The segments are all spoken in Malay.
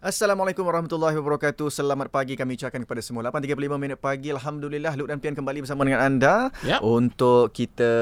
Assalamualaikum warahmatullahi wabarakatuh. Selamat pagi kami ucapkan kepada semua. 8.35 minit pagi. Alhamdulillah Luk dan Pian kembali bersama dengan anda Yep. untuk kita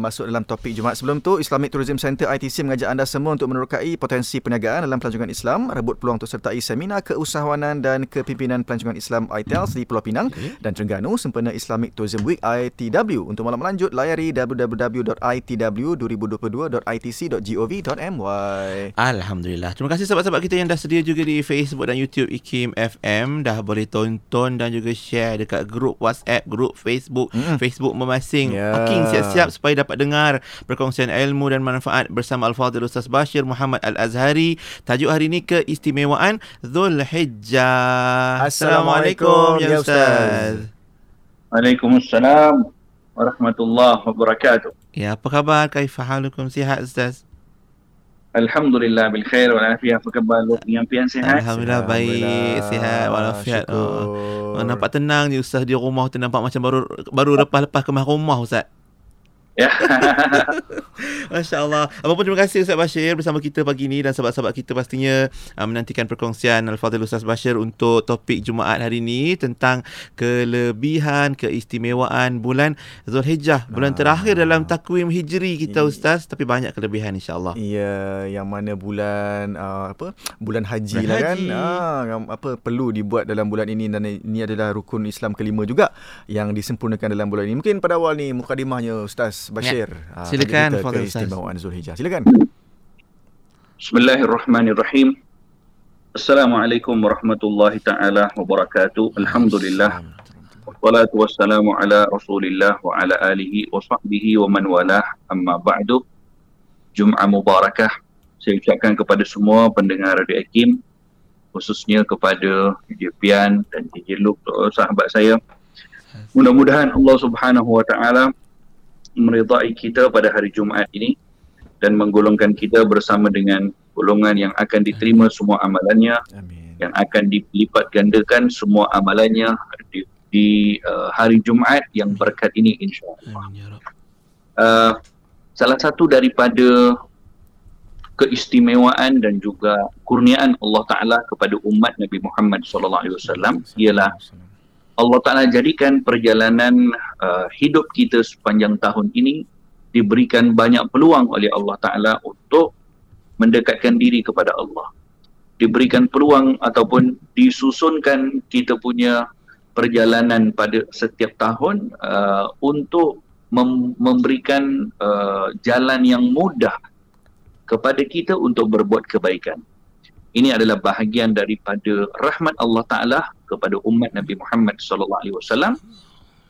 masuk dalam topik Jumaat. Sebelum tu Islamic Tourism Centre ITC mengajak anda semua untuk menerokai potensi perniagaan dalam pelancongan Islam, rebut peluang untuk sertai seminar keusahawanan dan kepimpinan pelancongan Islam ITELS di Pulau Pinang dan Terengganu sempena Islamic Tourism Week ITW. Untuk malam lanjut layari www.itw2022.itc.gov.my. Alhamdulillah. Terima kasih sahabat-sahabat kita yang dah sedia juga di Facebook dan YouTube IKIM FM. Dah boleh tonton dan juga share dekat grup WhatsApp, grup Facebook. Mm-mm. Facebook memasing. Ya. Parking siap-siap supaya dapat dengar perkongsian ilmu dan manfaat bersama Al-Fadhil Ustaz Bashir Muhammad Al-Azhari. Tajuk hari ini keistimewaan Zulhijjah. Assalamualaikum, ya Ustaz. Waalaikumsalam warahmatullahi wabarakatuh. Ya, apa khabar? Kaifa halukum? Sihat Ustaz? Alhamdulillah bil khair wal afiyah apa khabar lu yang pian sihat? Alhamdulillah baik, sihat walafiat. Oh. Oh, nampak tenang je Ustaz di rumah tu nampak macam baru baru lepas-lepas kemas rumah Ustaz. Ya. Masya Allah. Apa pun terima kasih Ustaz Bashir bersama kita pagi ini dan sahabat-sahabat kita pastinya uh, menantikan perkongsian Al-Fadhil Ustaz Bashir untuk topik Jumaat hari ini tentang kelebihan, keistimewaan bulan Zulhijjah. Bulan Ah. terakhir dalam takwim hijri kita. Ustaz tapi banyak kelebihan insya-Allah. Ya, yang mana bulan uh, apa? Bulan haji Bulan lah haji. kan. Ah, yang apa perlu dibuat dalam bulan ini dan ini adalah rukun Islam kelima juga yang disempurnakan dalam bulan ini. Mungkin pada awal ni mukadimahnya Ustaz Bashir. Ah, Silakan, kita Fadil Ustaz. keistimewaan Zulhijjah. Silakan. Bismillahirrahmanirrahim. Assalamualaikum warahmatullahi taala wabarakatuh. Alhamdulillah. Wassalatu wassalamu ala Rasulillah wa ala alihi wa sahbihi wa man walah. Amma ba'du. Jum'ah mubarakah. Saya ucapkan kepada semua pendengar Radio Hakim khususnya kepada DJ Pian dan DJ Luke sahabat saya. Mudah-mudahan Allah Subhanahu wa taala meridai kita pada hari Jumaat ini dan menggolongkan kita bersama dengan golongan yang akan diterima semua amalannya Amin. yang akan dilipat gandakan semua amalannya di, di uh, hari Jumaat yang berkat ini insya-Allah. Amin ya. Uh, salah satu daripada keistimewaan dan juga kurniaan Allah Taala kepada umat Nabi Muhammad sallallahu alaihi wasallam ialah Allah Ta'ala jadikan perjalanan uh, hidup kita sepanjang tahun ini diberikan banyak peluang oleh Allah Ta'ala untuk mendekatkan diri kepada Allah. Diberikan peluang ataupun disusunkan kita punya perjalanan pada setiap tahun uh, untuk mem- memberikan uh, jalan yang mudah kepada kita untuk berbuat kebaikan. Ini adalah bahagian daripada rahmat Allah Taala kepada umat Nabi Muhammad sallallahu alaihi wasallam.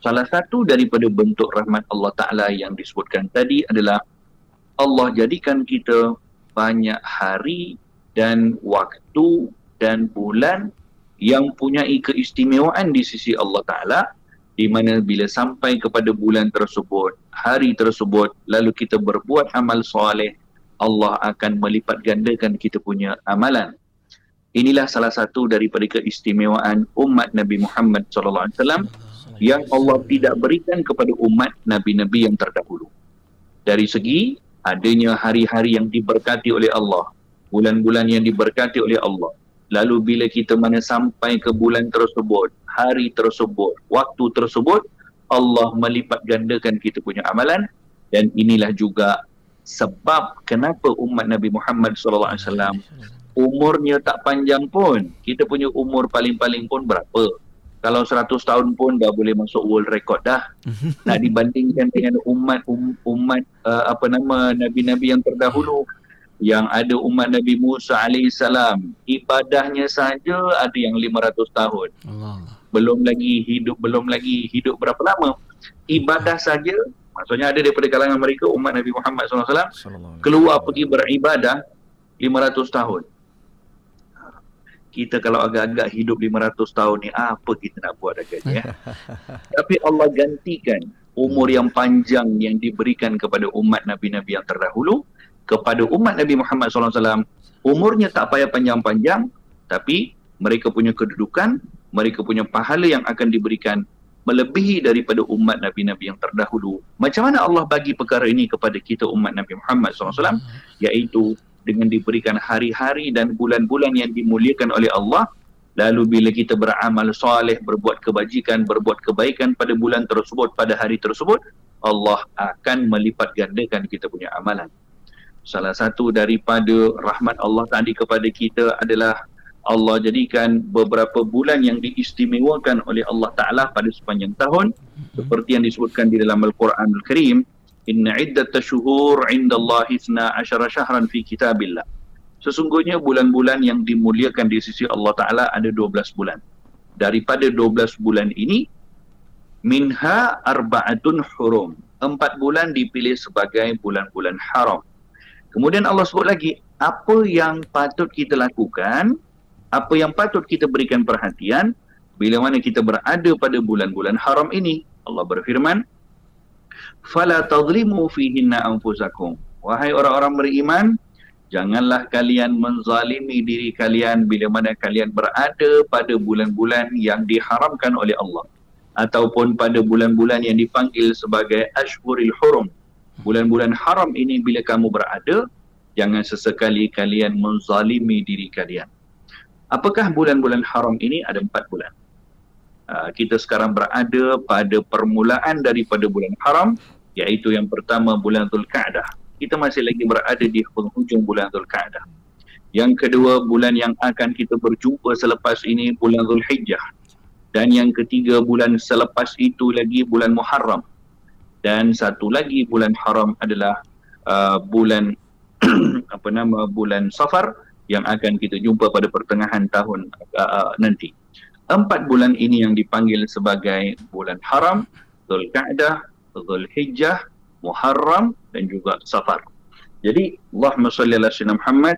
Salah satu daripada bentuk rahmat Allah Taala yang disebutkan tadi adalah Allah jadikan kita banyak hari dan waktu dan bulan yang punyai keistimewaan di sisi Allah Taala di mana bila sampai kepada bulan tersebut, hari tersebut lalu kita berbuat amal soleh Allah akan melipat gandakan kita punya amalan. Inilah salah satu daripada keistimewaan umat Nabi Muhammad sallallahu alaihi wasallam yang Allah tidak berikan kepada umat nabi-nabi yang terdahulu. Dari segi adanya hari-hari yang diberkati oleh Allah, bulan-bulan yang diberkati oleh Allah. Lalu bila kita mana sampai ke bulan tersebut, hari tersebut, waktu tersebut, Allah melipat gandakan kita punya amalan dan inilah juga sebab kenapa umat Nabi Muhammad sallallahu alaihi wasallam umurnya tak panjang pun. Kita punya umur paling-paling pun berapa? Kalau 100 tahun pun dah boleh masuk world record dah. Nak dibandingkan dengan umat um, umat uh, apa nama nabi-nabi yang terdahulu yang ada umat Nabi Musa alaihissalam ibadahnya saja ada yang 500 tahun Allah. belum lagi hidup belum lagi hidup berapa lama ibadah saja maksudnya ada daripada kalangan mereka umat Nabi Muhammad SAW Sallallahu alaihi keluar pergi beribadah 500 tahun. Kita kalau agak-agak hidup 500 tahun ni apa kita nak buat agaknya ya. Tapi Allah gantikan umur yang panjang yang diberikan kepada umat nabi-nabi yang terdahulu kepada umat Nabi Muhammad SAW umurnya tak payah panjang-panjang tapi mereka punya kedudukan, mereka punya pahala yang akan diberikan melebihi daripada umat Nabi-Nabi yang terdahulu. Macam mana Allah bagi perkara ini kepada kita umat Nabi Muhammad SAW? Iaitu dengan diberikan hari-hari dan bulan-bulan yang dimuliakan oleh Allah. Lalu bila kita beramal soleh berbuat kebajikan berbuat kebaikan pada bulan tersebut pada hari tersebut Allah akan melipat gandakan kita punya amalan. Salah satu daripada rahmat Allah tadi kepada kita adalah Allah jadikan beberapa bulan yang diistimewakan oleh Allah Ta'ala pada sepanjang tahun. Seperti yang disebutkan di dalam Al-Quran Al-Karim Inna iddat syuhur inda Allah isna asyara syahran fi kitabillah. Sesungguhnya bulan-bulan yang dimuliakan di sisi Allah Ta'ala ada 12 bulan. Daripada 12 bulan ini Minha arba'atun hurum. Empat bulan dipilih sebagai bulan-bulan haram. Kemudian Allah sebut lagi Apa yang patut kita lakukan apa yang patut kita berikan perhatian bila mana kita berada pada bulan-bulan haram ini Allah berfirman fala tadhlimu fihinna anfusakum wahai orang-orang beriman janganlah kalian menzalimi diri kalian bila mana kalian berada pada bulan-bulan yang diharamkan oleh Allah ataupun pada bulan-bulan yang dipanggil sebagai ashhuril hurum bulan-bulan haram ini bila kamu berada jangan sesekali kalian menzalimi diri kalian Apakah bulan-bulan haram ini? Ada empat bulan. Uh, kita sekarang berada pada permulaan daripada bulan haram iaitu yang pertama bulan Dhul Qa'dah. Kita masih lagi berada di hujung bulan Dhul Qa'dah. Yang kedua bulan yang akan kita berjumpa selepas ini bulan Dhul Hijjah. Dan yang ketiga bulan selepas itu lagi bulan Muharram. Dan satu lagi bulan haram adalah uh, bulan apa nama bulan Safar yang akan kita jumpa pada pertengahan tahun uh, nanti empat bulan ini yang dipanggil sebagai bulan haram, Zulqa'dah, Zulhijjah, Muharram dan juga Safar. Jadi Allahumma salli ala sayyidina Muhammad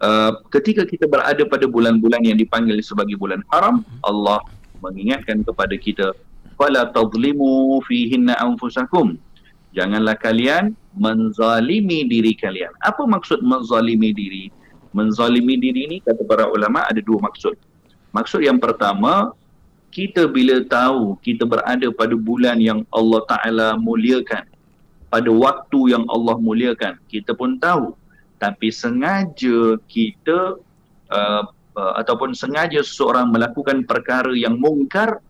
uh, ketika kita berada pada bulan-bulan yang dipanggil sebagai bulan haram, Allah mengingatkan kepada kita fala tadlimu fihinna anfusakum. Janganlah kalian menzalimi diri kalian. Apa maksud menzalimi diri? Menzalimi diri ini kata para ulama ada dua maksud. Maksud yang pertama, kita bila tahu kita berada pada bulan yang Allah Ta'ala muliakan, pada waktu yang Allah muliakan, kita pun tahu. Tapi sengaja kita uh, uh, ataupun sengaja seseorang melakukan perkara yang mungkar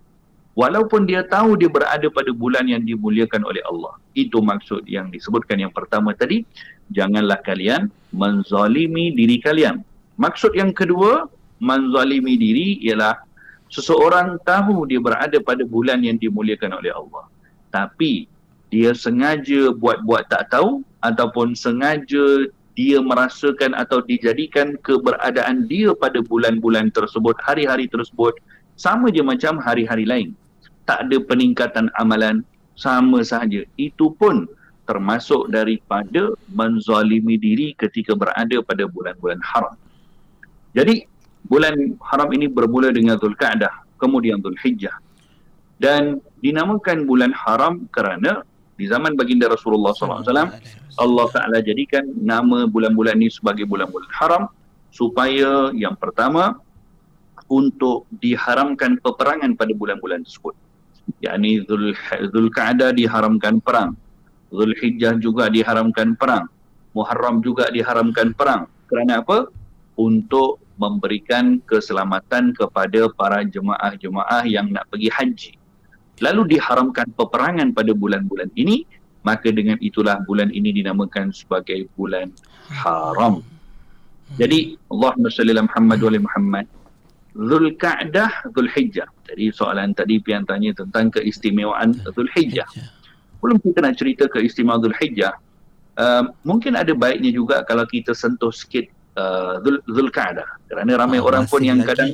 walaupun dia tahu dia berada pada bulan yang dimuliakan oleh Allah. Itu maksud yang disebutkan yang pertama tadi janganlah kalian menzalimi diri kalian. Maksud yang kedua, menzalimi diri ialah seseorang tahu dia berada pada bulan yang dimuliakan oleh Allah. Tapi dia sengaja buat-buat tak tahu ataupun sengaja dia merasakan atau dijadikan keberadaan dia pada bulan-bulan tersebut, hari-hari tersebut sama je macam hari-hari lain. Tak ada peningkatan amalan, sama sahaja. Itu pun termasuk daripada menzalimi diri ketika berada pada bulan-bulan haram. Jadi bulan haram ini bermula dengan Zulkaadah, kemudian Zulhijjah. Dan dinamakan bulan haram kerana di zaman baginda Rasulullah SAW, Allah Taala jadikan nama bulan-bulan ini sebagai bulan-bulan haram supaya yang pertama untuk diharamkan peperangan pada bulan-bulan tersebut. yakni Zulkaadah diharamkan perang. Zulhijjah juga diharamkan perang. Muharram juga diharamkan perang. Kerana apa? Untuk memberikan keselamatan kepada para jemaah-jemaah yang nak pergi haji. Lalu diharamkan peperangan pada bulan-bulan ini, maka dengan itulah bulan ini dinamakan sebagai bulan haram. Jadi Allahumma salli ala Muhammad wa Muhammad. Zulka'dah Zulhijjah. Jadi soalan tadi pian tanya tentang keistimewaan Zulhijjah sebelum kita nak cerita ke istimewa Dhul Hijjah, uh, mungkin ada baiknya juga kalau kita sentuh sikit uh, Dhul Qa'dah. Kerana ramai oh, orang pun yang lagi. kadang,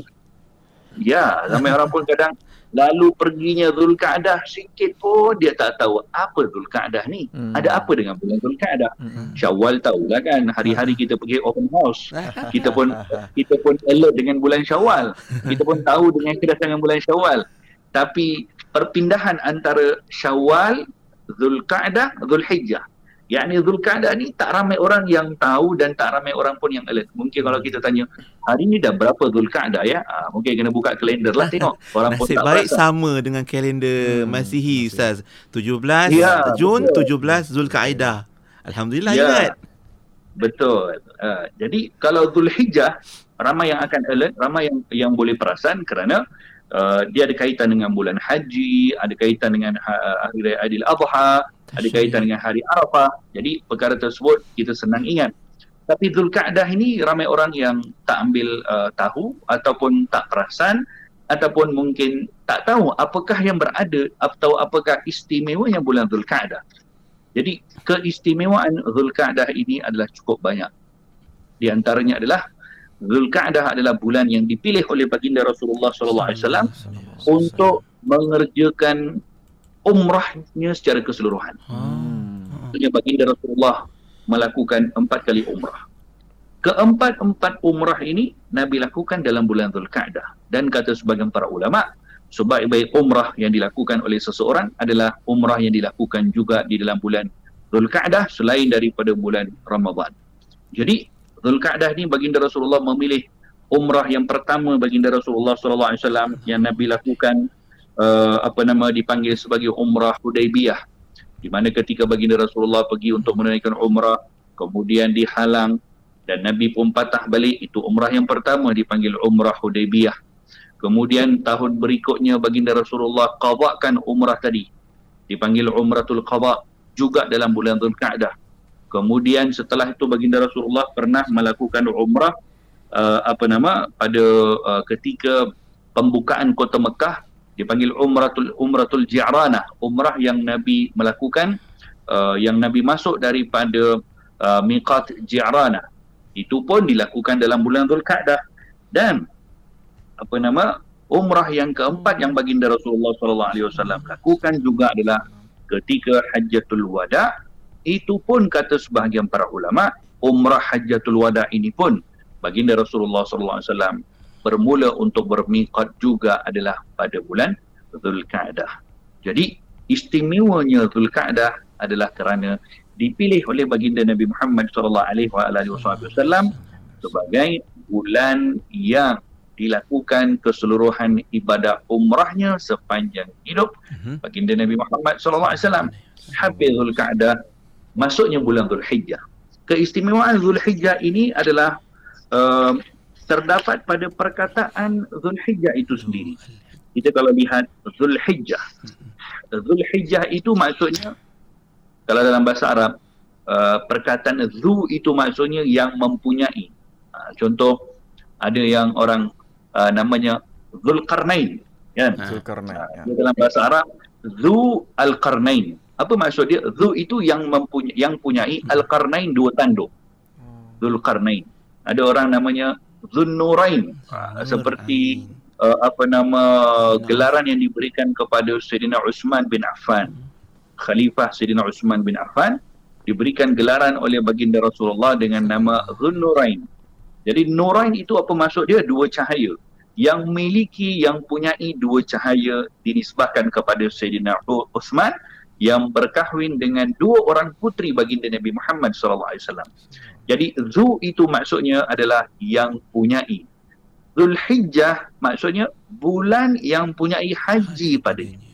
ya, ramai orang pun kadang lalu perginya Dhul Qa'dah sikit pun dia tak tahu apa Dhul Qa'dah ni. Hmm. Ada apa dengan bulan Dhul Qa'dah? Hmm. Syawal tahulah kan, hari-hari kita pergi open house. kita pun kita pun alert dengan bulan Syawal. Kita pun tahu dengan kedatangan bulan Syawal. Tapi perpindahan antara Syawal Zulqa'dah, Zulhijjah. Yakni Zulqa'dah ni tak ramai orang yang tahu dan tak ramai orang pun yang alert. Mungkin kalau kita tanya, hari ni dah berapa Zulqa'dah ya? Ha, mungkin kena buka kalender lah tengok. Orang Nasib pun tak baik berasa. sama dengan kalender hmm. Masihi Ustaz. 17 ya, Jun, betul. 17 Zulqa'dah. Alhamdulillah ya. ingat. Betul. Uh, jadi kalau Zulhijjah ramai yang akan alert, ramai yang yang boleh perasan kerana uh, dia ada kaitan dengan bulan haji, ada kaitan dengan ha, hari raya Aidil Adha, ada kaitan dengan hari Arafah. Jadi perkara tersebut kita senang ingat. Tapi Zulkaadah ini ramai orang yang tak ambil uh, tahu ataupun tak perasan ataupun mungkin tak tahu apakah yang berada atau apakah istimewanya bulan Zulkaadah. Jadi keistimewaan Zulkaadah ini adalah cukup banyak. Di antaranya adalah Zulkaadah adalah bulan yang dipilih oleh baginda Rasulullah sallallahu alaihi wasallam untuk mengerjakan umrahnya secara keseluruhan. Hmm. Maksudnya baginda Rasulullah melakukan empat kali umrah. Keempat-empat umrah ini Nabi lakukan dalam bulan Zulkaadah. Dan kata sebagian para ulama, sebaik-baik umrah yang dilakukan oleh seseorang adalah umrah yang dilakukan juga di dalam bulan Zulkaadah selain daripada bulan Ramadhan. Jadi Zulkaadah ni baginda Rasulullah memilih umrah yang pertama baginda Rasulullah sallallahu alaihi wasallam yang Nabi lakukan uh, apa nama dipanggil sebagai umrah Hudaybiyah. Di mana ketika baginda Rasulullah pergi untuk menunaikan umrah kemudian dihalang dan Nabi pun patah balik itu umrah yang pertama dipanggil umrah Hudaybiyah. Kemudian tahun berikutnya baginda Rasulullah qadakan umrah tadi. Dipanggil umratul qada juga dalam bulan Zulkaadah kemudian setelah itu baginda Rasulullah pernah melakukan umrah uh, apa nama pada uh, ketika pembukaan kota Mekah dipanggil umratul umratul ji'ranah umrah yang nabi melakukan uh, yang nabi masuk daripada uh, miqat ji'ranah. Itu pun dilakukan dalam bulan Zulkaadah dan apa nama umrah yang keempat yang baginda Rasulullah sallallahu alaihi wasallam lakukan juga adalah ketika hajjatul wada. Itu pun kata sebahagian para ulama umrah hajjatul wada ini pun baginda Rasulullah sallallahu alaihi wasallam bermula untuk bermiqat juga adalah pada bulan Zulkaadah. Jadi istimewanya Zulkaadah adalah kerana dipilih oleh baginda Nabi Muhammad sallallahu alaihi wasallam sebagai bulan yang dilakukan keseluruhan ibadah umrahnya sepanjang hidup mhm. baginda Nabi Muhammad sallallahu alaihi wasallam. Habis Zulkaadah masuknya bulan Zulhijjah. Keistimewaan Zulhijjah ini adalah uh, terdapat pada perkataan Zulhijjah itu sendiri. Kita kalau lihat Zulhijjah. Zulhijjah itu maksudnya kalau dalam bahasa Arab uh, perkataan Zu itu maksudnya yang mempunyai. Uh, contoh ada yang orang uh, namanya Zulkarnain kan? Zulkarnain. Uh, ya. Dalam bahasa Arab Zu Al-Qarnain. Apa maksud dia? Zu itu yang mempunyai yang punyai Al-Qarnain dua tanduk. Hmm. Zulkarnain. Ada orang namanya Zunnurain. Uh, seperti uh, apa nama gelaran yang diberikan kepada Sayyidina Uthman bin Affan. Khalifah Sayyidina Uthman bin Affan diberikan gelaran oleh baginda Rasulullah dengan nama Zunnurain. Jadi Nurain itu apa maksud dia? Dua cahaya. Yang memiliki yang punyai dua cahaya dinisbahkan kepada Sayyidina Uthman yang berkahwin dengan dua orang putri baginda Nabi Muhammad sallallahu alaihi wasallam. Jadi zu itu maksudnya adalah yang punyai. Zulhijjah maksudnya bulan yang punyai haji padanya.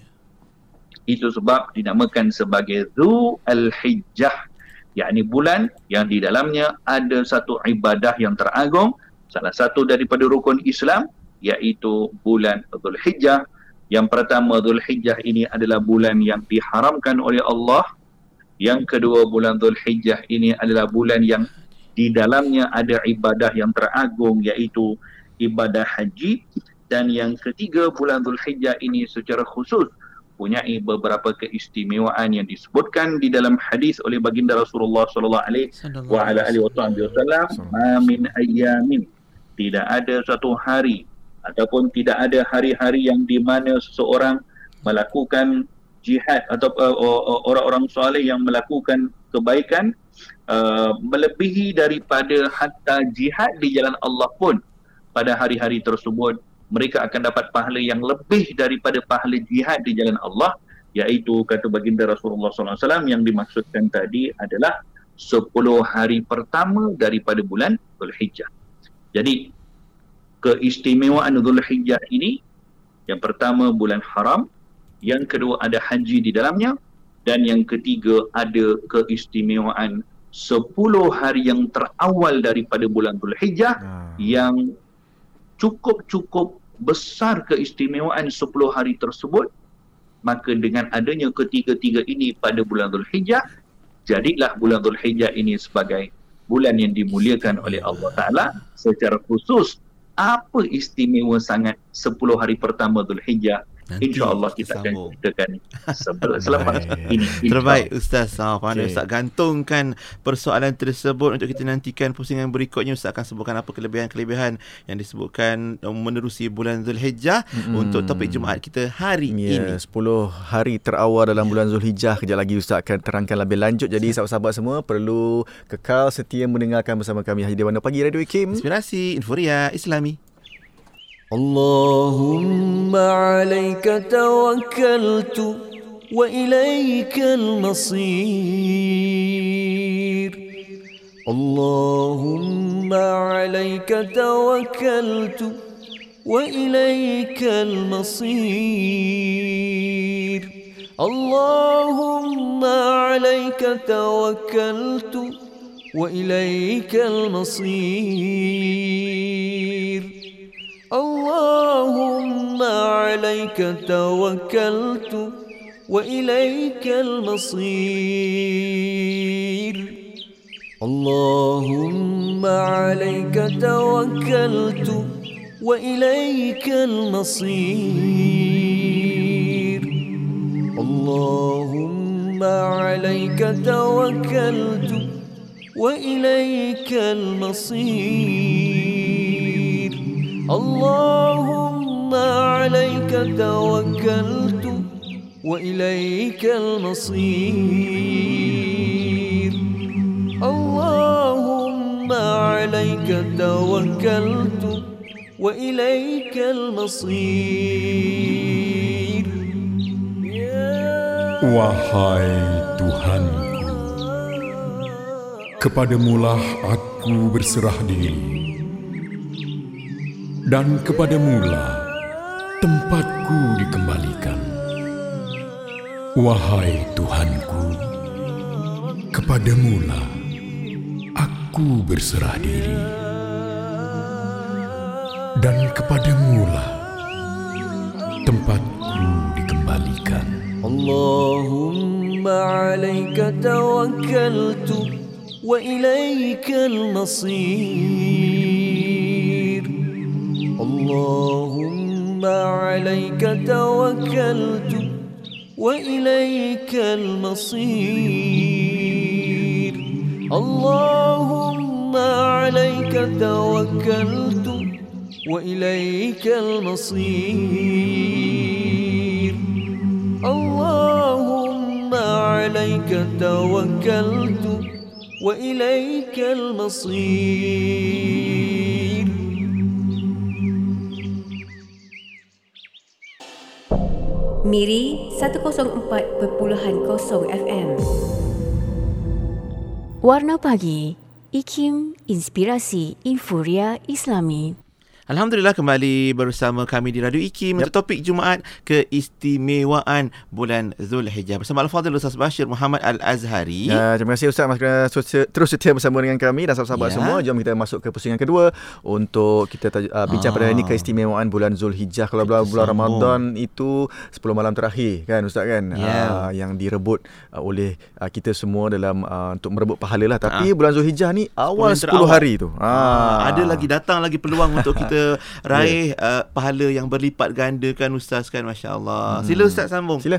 Itu sebab dinamakan sebagai Zu Al-Hijjah. yakni bulan yang di dalamnya ada satu ibadah yang teragung. Salah satu daripada rukun Islam iaitu bulan Zulhijjah. Yang pertama Zulhijjah ini adalah bulan yang diharamkan oleh Allah. Yang kedua bulan Zulhijjah ini adalah bulan yang di dalamnya ada ibadah yang teragung iaitu ibadah haji. Dan yang ketiga bulan Zulhijjah ini secara khusus punyai beberapa keistimewaan yang disebutkan di dalam hadis oleh baginda Rasulullah sallallahu alaihi wasallam. Ma min ayyamin. Tidak ada satu hari ataupun tidak ada hari-hari yang di mana seseorang melakukan jihad atau uh, orang-orang soleh yang melakukan kebaikan Uh, melebihi daripada hatta jihad di jalan Allah pun pada hari-hari tersebut mereka akan dapat pahala yang lebih daripada pahala jihad di jalan Allah iaitu kata baginda Rasulullah SAW yang dimaksudkan tadi adalah 10 hari pertama daripada bulan Dhul Hijjah. Jadi keistimewaan Dhul Hijjah ini yang pertama bulan haram, yang kedua ada haji di dalamnya dan yang ketiga ada keistimewaan 10 hari yang terawal daripada bulan Dhul Hijjah Ah. yang cukup-cukup besar keistimewaan 10 hari tersebut maka dengan adanya ketiga-tiga ini pada bulan Dhul Hijjah jadilah bulan Dhul Hijjah ini sebagai bulan yang dimuliakan oleh Allah Ta'ala secara khusus apa istimewa sangat 10 hari pertama Dhul Hijjah Nanti InsyaAllah kita akan sambung. ceritakan selepas ini. Terbaik Ustaz. Ha, pandai Okey. Ustaz gantungkan persoalan tersebut untuk kita nantikan pusingan berikutnya Ustaz akan sebutkan apa kelebihan-kelebihan yang disebutkan menerusi bulan Zulhijjah Mm-mm. untuk topik Jumaat kita hari Ya, ini. 10 hari terawal dalam bulan Zulhijjah. Kejap lagi Ustaz akan terangkan lebih lanjut. Jadi sahabat-sahabat semua perlu kekal setia mendengarkan bersama kami Haji Dewana Pagi Radio Kim. Inspirasi Inforia Islami. اللهم عليك توكلت وإليك المصير. اللهم عليك توكلت وإليك المصير. اللهم عليك توكلت وإليك المصير. اللهم عليك توكلت وإليك المصير. اللهم عليك توكلت وإليك المصير. اللهم عليك توكلت وإليك المصير. اللهم عليك توكلت وإليك المصير اللهم عليك توكلت وإليك المصير Wahai Tuhanku, kepadamulah aku berserah diri. dan kepada mula tempatku dikembalikan. Wahai Tuhanku, kepada mula aku berserah diri. Dan kepada mula tempatku dikembalikan. Allahumma alaika tawakkaltu wa ilaika al-masir. اللهم عليك توكلت وإليك المصير. اللهم عليك توكلت وإليك المصير. اللهم عليك توكلت وإليك المصير. Miri 104.0 FM Warna Pagi IKIM Inspirasi Inforia Islami Alhamdulillah kembali bersama kami di Radio IKIM yep. untuk topik Jumaat keistimewaan bulan Zulhijjah bersama Al-Fadhil Ustaz Bashir Muhammad Al-Azhari. Ya, terima kasih Ustaz Mas kerana terus- terus setia bersama dengan kami dan sahabat-sahabat Ya. semua. Jom kita masuk ke pusingan kedua untuk kita uh, bincang pada hari ini Ah. keistimewaan bulan Zulhijjah. Kalau bulan, bulan. Ramadan itu 10 malam terakhir kan Ustaz kan? Ya. Ah, yang direbut uh, oleh uh, kita semua dalam uh, untuk merebut pahala lah. Tapi bulan Zulhijjah ni awal 10 yang terawal. hari tu. Ah, ada lagi datang lagi peluang untuk kita raih Ya. uh, pahala yang berlipat ganda kan ustaz kan masya-Allah. Sila ustaz sambung. Sila.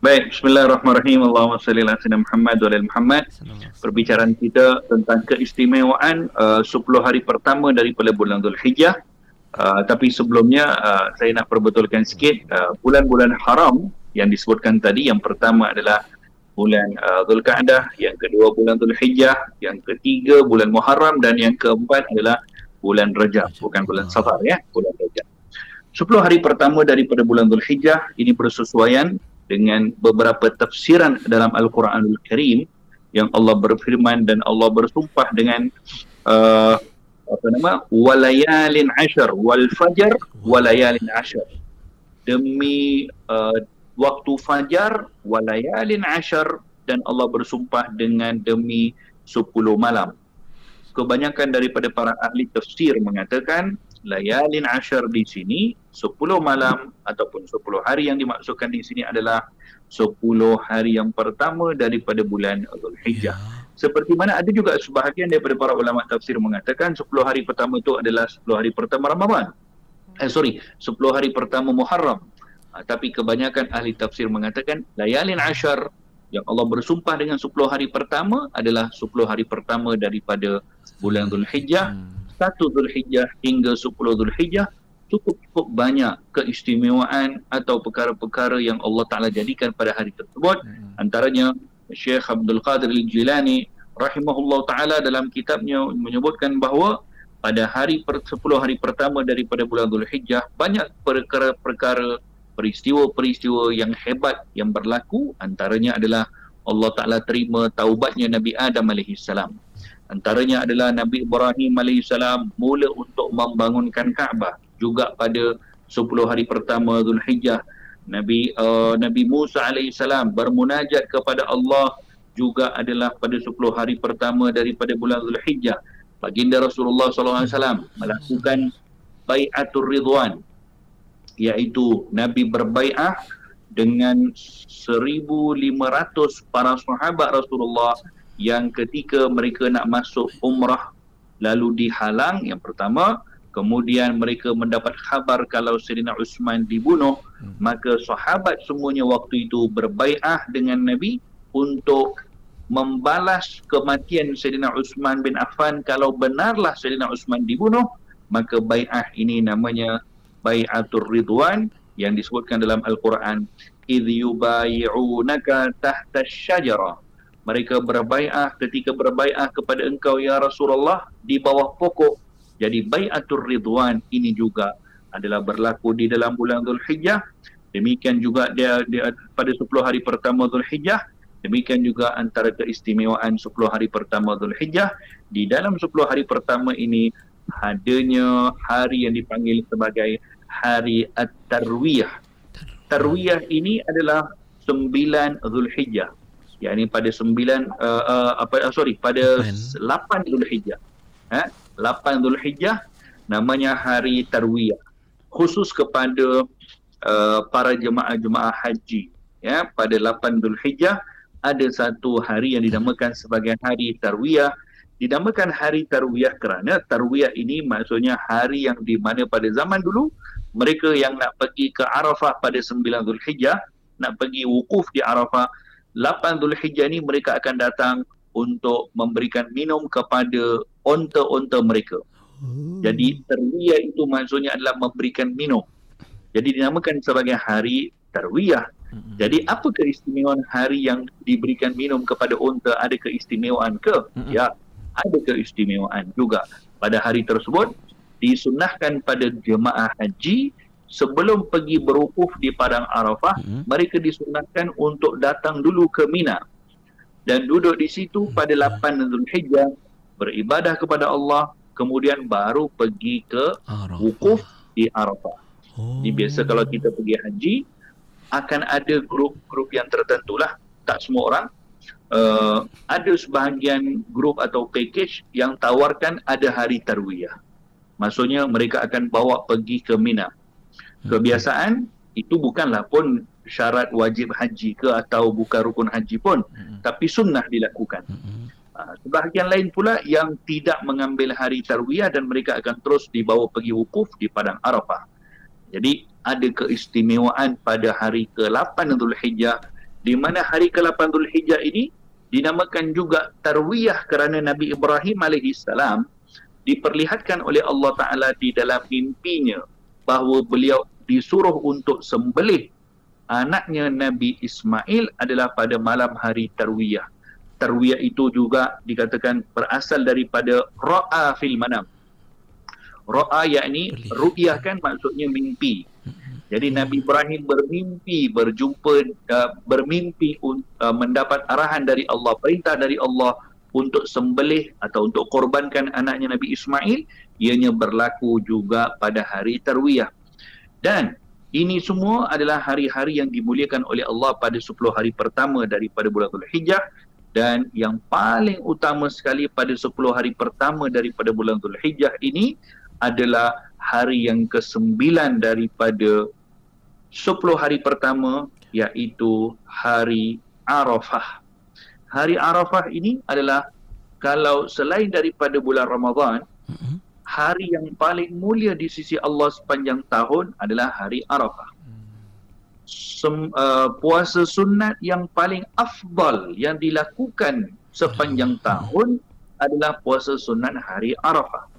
Baik, bismillahirrahmanirrahim. Allahumma salli ala sayyidina Muhammad wa ala ali Muhammad. Perbicaraan kita tentang keistimewaan uh, 10 hari pertama daripada bulan Dhul Hijjah. Uh, tapi sebelumnya uh, saya nak perbetulkan sikit uh, bulan-bulan haram yang disebutkan tadi yang pertama adalah bulan uh, Dhul Qa'dah, yang kedua bulan Dhul Hijjah, yang ketiga bulan Muharram dan yang keempat adalah bulan Rajab, bukan bulan Safar ya, bulan Rajab. 10 hari pertama daripada bulan Dhul Hijjah ini bersesuaian dengan beberapa tafsiran dalam Al-Quranul Karim yang Allah berfirman dan Allah bersumpah dengan uh, apa nama walayalin ashar wal fajar walayalin ashar demi uh, waktu fajar walayalin ashar dan Allah bersumpah dengan demi 10 malam. Kebanyakan daripada para ahli tafsir mengatakan layalin ashar di sini 10 malam ataupun 10 hari yang dimaksudkan di sini adalah 10 hari yang pertama daripada bulan Zulhijjah. Seperti mana ada juga sebahagian daripada para ulama tafsir mengatakan 10 hari pertama itu adalah 10 hari pertama Ramadan. Eh sorry, 10 hari pertama Muharram. Ha, tapi kebanyakan ahli tafsir mengatakan layalin ashar yang Allah bersumpah dengan 10 hari pertama adalah 10 hari pertama daripada bulan Zulhijjah. Satu Zulhijjah hingga 10 Zulhijjah cukup-cukup banyak keistimewaan atau perkara-perkara yang Allah Ta'ala jadikan pada hari tersebut. Antaranya Syekh Abdul Qadir Al-Jilani rahimahullah ta'ala dalam kitabnya menyebutkan bahawa pada hari per, 10 hari pertama daripada bulan Zulhijjah banyak perkara-perkara peristiwa-peristiwa yang hebat yang berlaku antaranya adalah Allah Ta'ala terima taubatnya Nabi Adam AS antaranya adalah Nabi Ibrahim AS mula untuk membangunkan Kaabah. Juga pada 10 hari pertama Zulhijjah Nabi uh, Nabi Musa AS bermunajat kepada Allah juga adalah pada 10 hari pertama daripada bulan Zulhijjah. Baginda Rasulullah SAW melakukan bai'atul ridwan iaitu Nabi berbai'ah dengan 1500 para sahabat Rasulullah yang ketika mereka nak masuk umrah lalu dihalang yang pertama kemudian mereka mendapat khabar kalau Sayyidina Uthman dibunuh hmm. maka sahabat semuanya waktu itu berbai'ah dengan Nabi untuk membalas kematian Sayyidina Uthman bin Affan kalau benarlah Sayyidina Uthman dibunuh maka bai'ah ini namanya bai'atul ridwan yang disebutkan dalam Al-Quran idh yubayi'unaka tahta syajara mereka berbai'ah ketika berbai'ah kepada engkau ya Rasulullah di bawah pokok. Jadi bai'atul ridwan ini juga adalah berlaku di dalam bulan Zulhijjah. Demikian juga dia, dia pada 10 hari pertama Zulhijjah. Demikian juga antara keistimewaan 10 hari pertama Zulhijjah. Di dalam 10 hari pertama ini adanya hari yang dipanggil sebagai hari At-Tarwiyah. Tarwiyah. Ini adalah 9 Zulhijjah. Yang ini pada 9 uh, uh, apa uh, sorry pada 8 Zulhijjah. Ha? 8 Zulhijjah namanya hari Tarwiyah. Khusus kepada uh, para jemaah-jemaah haji. Ya, pada 8 Zulhijjah ada satu hari yang dinamakan sebagai hari Tarwiyah dinamakan hari tarwiyah kerana tarwiyah ini maksudnya hari yang di mana pada zaman dulu mereka yang nak pergi ke Arafah pada 9 Zulhijjah nak pergi wukuf di Arafah 8 Zulhijjah ini mereka akan datang untuk memberikan minum kepada onta-onta mereka hmm. jadi tarwiyah itu maksudnya adalah memberikan minum jadi dinamakan sebagai hari tarwiyah hmm. jadi apa keistimewaan hari yang diberikan minum kepada onta ada keistimewaan ke hmm. ya ada keistimewaan juga pada hari tersebut disunahkan pada jemaah haji sebelum pergi berwukuf di padang Arafah hmm. mereka disunahkan untuk datang dulu ke Mina dan duduk di situ hmm. pada 8 Zulhijjah beribadah kepada Allah kemudian baru pergi ke Arafah. wukuf di Arafah. Oh. Biasa kalau kita pergi haji akan ada grup-grup yang tertentu lah tak semua orang uh, ada sebahagian grup atau package yang tawarkan ada hari tarwiyah. Maksudnya mereka akan bawa pergi ke Mina. Kebiasaan itu bukanlah pun syarat wajib haji ke atau bukan rukun haji pun tapi sunnah dilakukan. Uh, sebahagian lain pula yang tidak mengambil hari tarwiyah dan mereka akan terus dibawa pergi wukuf di padang Arafah. Jadi ada keistimewaan pada hari ke-8 Dhul Hijjah di mana hari ke-8 Dhul Hijjah ini dinamakan juga tarwiyah kerana Nabi Ibrahim AS diperlihatkan oleh Allah Ta'ala di dalam mimpinya bahawa beliau disuruh untuk sembelih anaknya Nabi Ismail adalah pada malam hari tarwiyah. Tarwiyah itu juga dikatakan berasal daripada ra'a fil manam. Ra'a yakni ru'yah kan maksudnya mimpi. Jadi Nabi Ibrahim bermimpi berjumpa uh, bermimpi uh, mendapat arahan dari Allah, perintah dari Allah untuk sembelih atau untuk korbankan anaknya Nabi Ismail, ianya berlaku juga pada hari Tarwiyah. Dan Ini semua adalah hari-hari yang dimuliakan oleh Allah pada 10 hari pertama daripada bulan Dhul Hijjah dan yang paling utama sekali pada 10 hari pertama daripada bulan Dhul Hijjah ini adalah hari yang ke-9 daripada 10 hari pertama iaitu hari Arafah. Hari Arafah ini adalah kalau selain daripada bulan Ramadan, hari yang paling mulia di sisi Allah sepanjang tahun adalah hari Arafah. Sem, uh, puasa sunat yang paling afdal yang dilakukan sepanjang tahun adalah puasa sunat hari Arafah.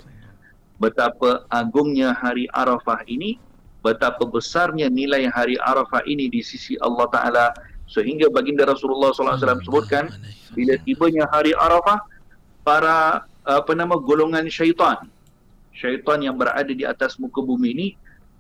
Betapa agungnya hari Arafah ini, betapa besarnya nilai hari Arafah ini di sisi Allah Taala sehingga baginda Rasulullah SAW sebutkan bila tibanya hari Arafah para apa nama golongan syaitan syaitan yang berada di atas muka bumi ini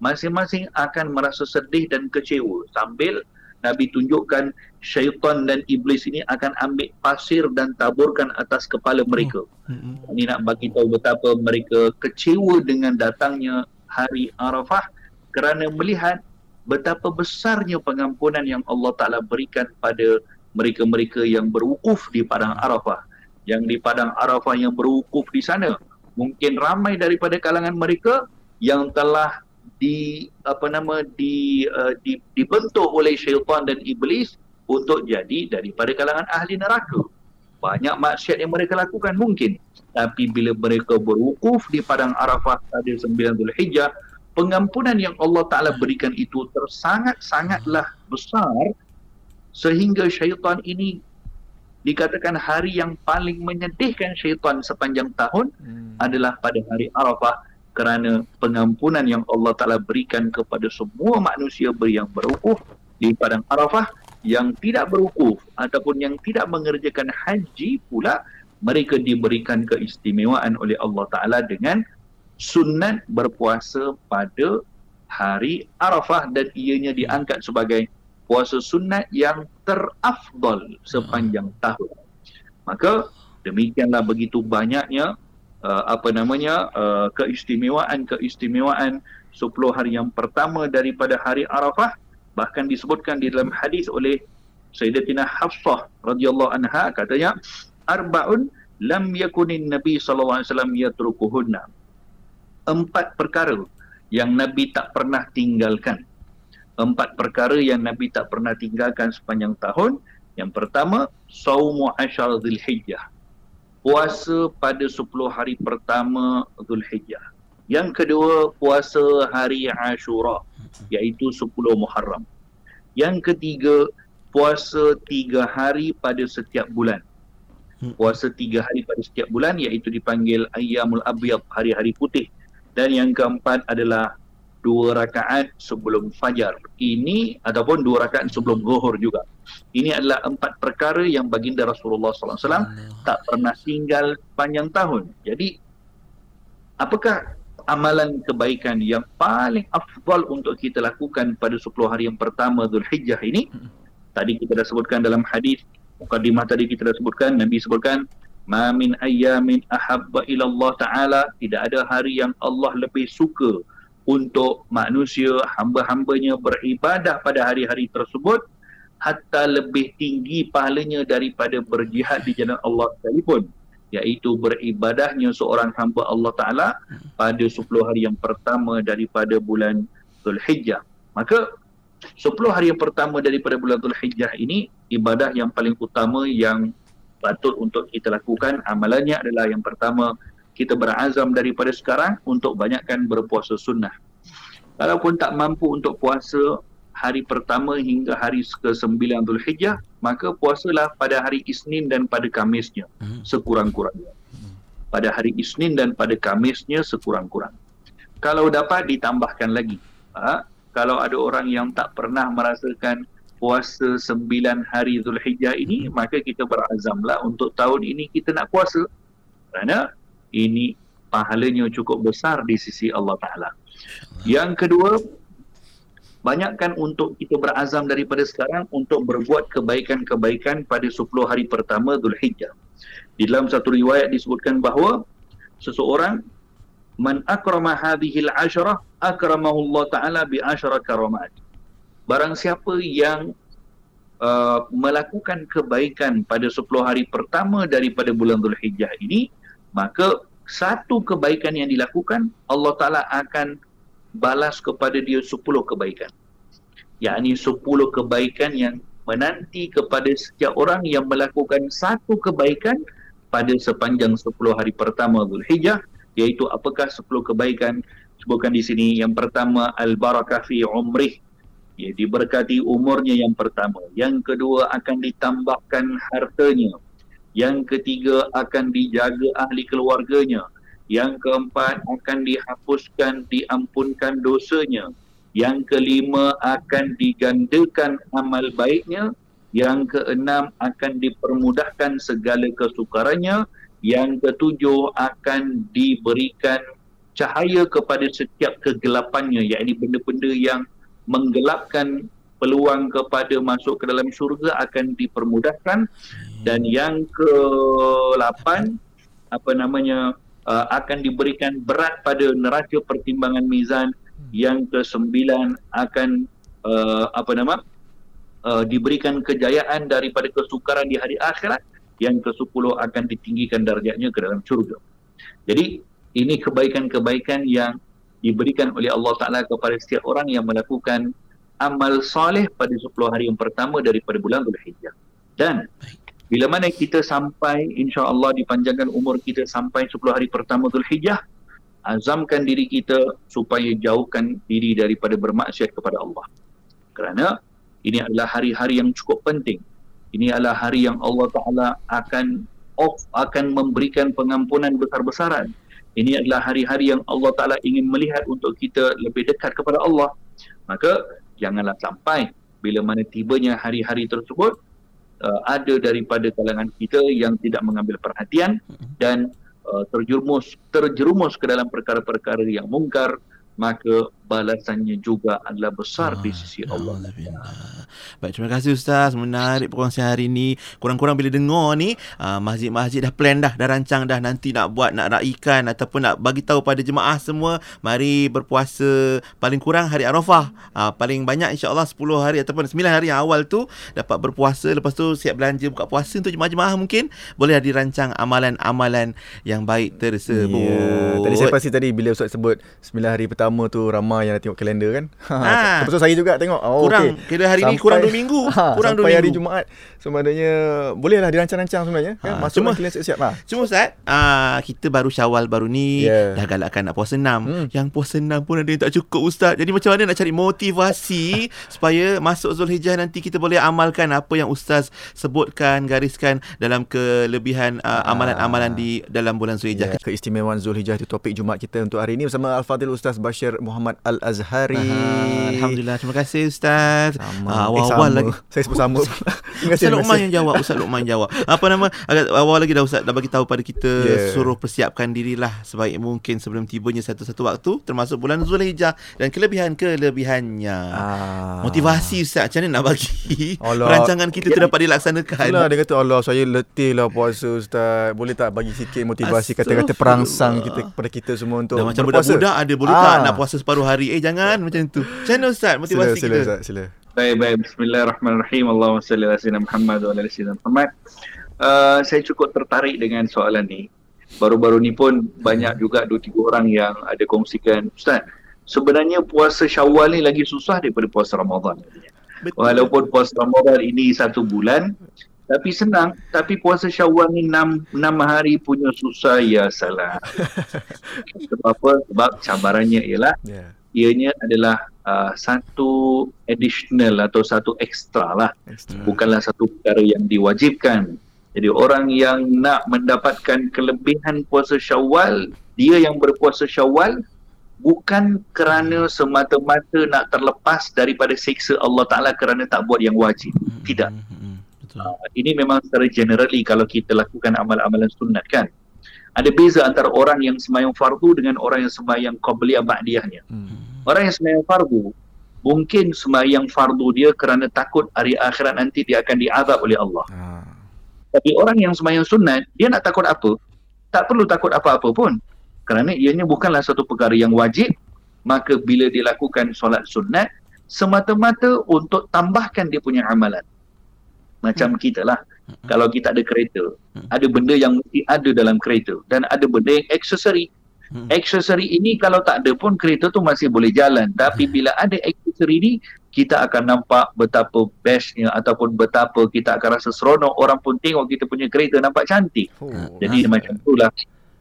masing-masing akan merasa sedih dan kecewa sambil Nabi tunjukkan syaitan dan iblis ini akan ambil pasir dan taburkan atas kepala mereka. Hmm. Ini nak bagi tahu betapa mereka kecewa dengan datangnya hari Arafah kerana melihat betapa besarnya pengampunan yang Allah Ta'ala berikan pada mereka-mereka yang berwukuf di Padang Arafah. Yang di Padang Arafah yang berwukuf di sana mungkin ramai daripada kalangan mereka yang telah di apa nama di, uh, di dibentuk oleh syaitan dan iblis untuk jadi daripada kalangan ahli neraka. Banyak maksiat yang mereka lakukan mungkin. Tapi bila mereka berwukuf di padang Arafah pada 9 Zulhijjah, pengampunan yang Allah Taala berikan itu tersangat-sangatlah besar sehingga syaitan ini dikatakan hari yang paling menyedihkan syaitan sepanjang tahun hmm. adalah pada hari Arafah kerana pengampunan yang Allah Ta'ala berikan kepada semua manusia yang berukuf di padang Arafah yang tidak berukuf ataupun yang tidak mengerjakan haji pula mereka diberikan keistimewaan oleh Allah Ta'ala dengan sunat berpuasa pada hari Arafah dan ianya diangkat sebagai puasa sunat yang terafdal sepanjang tahun. Maka demikianlah begitu banyaknya uh, apa namanya uh, keistimewaan-keistimewaan 10 hari yang pertama daripada hari Arafah bahkan disebutkan di dalam hadis oleh Sayyidatina Hafsah radhiyallahu anha katanya arbaun lam yakunin nabi sallallahu alaihi wasallam yatrukuhunna. Empat perkara yang nabi tak pernah tinggalkan empat perkara yang Nabi tak pernah tinggalkan sepanjang tahun. Yang pertama, Saumu Ashar Dhul Hijjah. Puasa pada 10 hari pertama Dhul Hijjah. Yang kedua, puasa hari Ashura, iaitu 10 Muharram. Yang ketiga, puasa tiga hari pada setiap bulan. Puasa tiga hari pada setiap bulan iaitu dipanggil Ayyamul Abiyad, hari-hari putih. Dan yang keempat adalah dua rakaat sebelum fajar. Ini ataupun dua rakaat sebelum zuhur juga. Ini adalah empat perkara yang baginda Rasulullah SAW tak pernah tinggal panjang tahun. Jadi, apakah amalan kebaikan yang paling afdal untuk kita lakukan pada 10 hari yang pertama Dhul Hijjah ini? Tadi kita dah sebutkan dalam hadis, mukadimah tadi kita dah sebutkan, Nabi sebutkan, Ma min ayyamin ahabba ila Allah Ta'ala Tidak ada hari yang Allah lebih suka untuk manusia hamba-hambanya beribadah pada hari-hari tersebut hatta lebih tinggi pahalanya daripada berjihad di jalan Allah sekalipun iaitu beribadahnya seorang hamba Allah Ta'ala pada 10 hari yang pertama daripada bulan Dhul Hijjah maka 10 hari yang pertama daripada bulan Dhul Hijjah ini ibadah yang paling utama yang patut untuk kita lakukan amalannya adalah yang pertama kita berazam daripada sekarang untuk banyakkan berpuasa sunnah. Kalaupun tak mampu untuk puasa hari pertama hingga hari ke-9 Dhul Hijjah, maka puasalah pada hari Isnin dan pada Kamisnya hmm. sekurang-kurangnya. Pada hari Isnin dan pada Kamisnya sekurang-kurang. Kalau dapat ditambahkan lagi. Ha? Kalau ada orang yang tak pernah merasakan puasa 9 hari Dhul Hijjah ini, hmm. maka kita berazamlah untuk tahun ini kita nak puasa. Kerana ini pahalanya cukup besar di sisi Allah Ta'ala. Yang kedua, banyakkan untuk kita berazam daripada sekarang untuk berbuat kebaikan-kebaikan pada 10 hari pertama Dhul Hijjah. Di dalam satu riwayat disebutkan bahawa seseorang man akrama hadhihi al-asharah akramahu Allah taala bi asyara karamat barang siapa yang uh, melakukan kebaikan pada 10 hari pertama daripada bulan Zulhijjah ini maka satu kebaikan yang dilakukan Allah taala akan balas kepada dia 10 kebaikan. Yakni 10 kebaikan yang menanti kepada setiap orang yang melakukan satu kebaikan pada sepanjang 10 hari pertama Zulhijjah iaitu apakah 10 kebaikan? Sebutkan di sini yang pertama al-barakah fi umrih. Ya, diberkati umurnya yang pertama. Yang kedua akan ditambahkan hartanya yang ketiga akan dijaga ahli keluarganya. Yang keempat akan dihapuskan diampunkan dosanya. Yang kelima akan digandakan amal baiknya. Yang keenam akan dipermudahkan segala kesukarannya. Yang ketujuh akan diberikan cahaya kepada setiap kegelapannya yakni benda-benda yang menggelapkan peluang kepada masuk ke dalam syurga akan dipermudahkan. Dan yang ke-8 apa namanya uh, akan diberikan berat pada neraca pertimbangan mizan. Yang ke-9 akan uh, apa nama uh, diberikan kejayaan daripada kesukaran di hari akhirat. Yang ke-10 akan ditinggikan darjatnya ke dalam syurga. Jadi ini kebaikan-kebaikan yang diberikan oleh Allah Taala kepada setiap orang yang melakukan amal soleh pada 10 hari yang pertama daripada bulan Zulhijjah. Dan bila mana kita sampai insya-Allah dipanjangkan umur kita sampai 10 hari pertama Zulhijjah, azamkan diri kita supaya jauhkan diri daripada bermaksiat kepada Allah. Kerana ini adalah hari-hari yang cukup penting ini adalah hari yang Allah Taala akan off akan memberikan pengampunan besar-besaran. Ini adalah hari-hari yang Allah Taala ingin melihat untuk kita lebih dekat kepada Allah. Maka janganlah sampai bila mana tibanya hari-hari tersebut uh, ada daripada kalangan kita yang tidak mengambil perhatian dan uh, terjerumus terjerumus ke dalam perkara-perkara yang mungkar maka balasannya juga adalah besar ah, di sisi Allah. Baik, terima kasih Ustaz. Menarik perkongsian hari ini. Kurang-kurang bila dengar ni, uh, masjid-masjid dah plan dah, dah rancang dah nanti nak buat, nak raikan ataupun nak bagi tahu pada jemaah semua, mari berpuasa paling kurang hari Arafah. Uh, paling banyak insya-Allah 10 hari ataupun 9 hari yang awal tu dapat berpuasa, lepas tu siap belanja buka puasa untuk jemaah-jemaah mungkin boleh dirancang amalan-amalan yang baik tersebut. Yeah. Tadi saya pasti tadi bila Ustaz sebut 9 hari pertama tu ramai ramai yang nak tengok kalender kan. Ha. Betul saya juga tengok. Oh, kurang. Okay. Kira hari sampai, ni kurang 2 minggu. Ha, kurang 2 minggu. hari Jumaat. Sebenarnya bolehlah dirancang-rancang sebenarnya. Ha. Kan? Masuk cuma, siap-siap lah. Cuma Ustaz, uh, kita baru syawal baru ni. Yeah. Dah galakkan nak puasa 6. Hmm. Yang puasa 6 pun ada yang tak cukup Ustaz. Jadi macam mana nak cari motivasi supaya masuk Zulhijjah nanti kita boleh amalkan apa yang Ustaz sebutkan, gariskan dalam kelebihan uh, amalan-amalan di dalam bulan Zulhijjah. Yeah. Keistimewaan Zulhijjah itu topik Jumaat kita untuk hari ini bersama Al-Fadhil Ustaz Bashir Muhammad Al-Azhari. Aha, Alhamdulillah. Terima kasih Ustaz. Sama. Uh, awal-awal eh, lagi. Saya sebut sama. Ustaz Luqman yang jawab. Ustaz Luqman jawab. Apa nama? Awal lagi dah Ustaz dah bagi tahu pada kita yeah. suruh persiapkan dirilah sebaik mungkin sebelum tibanya satu-satu waktu termasuk bulan Zulhijjah dan kelebihan-kelebihannya. Ah. Motivasi Ustaz macam mana nak bagi Allah. perancangan kita tu dapat dilaksanakan. Itulah dia kata Allah saya letih lah puasa Ustaz. Boleh tak bagi sikit motivasi kata-kata perangsang kita kepada kita semua untuk Dah macam budak-budak ada boleh ah. tak nak puasa separuh hari hari. Eh jangan macam tu. Macam mana Ustaz motivasi sila, kita? Sila, sila. Baik, baik. Bismillahirrahmanirrahim. Allahumma salli ala sayyidina Muhammad wa ala sayyidina Muhammad. Uh, saya cukup tertarik dengan soalan ni. Baru-baru ni pun banyak juga dua tiga orang yang ada kongsikan. Ustaz, sebenarnya puasa syawal ni lagi susah daripada puasa Ramadan. Betul. Walaupun puasa Ramadan ini satu bulan, tapi senang. Tapi puasa syawal ni enam, enam hari punya susah, ya salah. Sebab apa? Sebab cabarannya ialah yeah ianya adalah uh, satu additional atau satu extra lah. Extra. bukanlah satu perkara yang diwajibkan. Jadi orang yang nak mendapatkan kelebihan puasa syawal dia yang berpuasa syawal bukan kerana semata-mata nak terlepas daripada siksa Allah Ta'ala kerana tak buat yang wajib. Hmm, tidak. hmm, hmm, uh, ini memang secara generally kalau kita lakukan amal-amalan sunat kan ada beza antara orang yang semayang fardu dengan orang yang semayang qabliyah ba'diyahnya. Hmm. Orang yang semayang fardu, mungkin semayang fardu dia kerana takut hari akhirat nanti dia akan diazab oleh Allah. Hmm. Tapi orang yang semayang sunat, dia nak takut apa? Tak perlu takut apa-apa pun. Kerana ianya bukanlah satu perkara yang wajib, maka bila dilakukan solat sunat, semata-mata untuk tambahkan dia punya amalan. Macam kita lah. Kalau kita ada kereta, ada benda yang mesti ada dalam kereta dan ada benda yang aksesori. Hmm. Aksesori ini kalau tak ada pun kereta tu masih boleh jalan. Tapi bila ada aksesori ni, kita akan nampak betapa bestnya ataupun betapa kita akan rasa seronok orang pun tengok kita punya kereta nampak cantik. Oh. Jadi macam itulah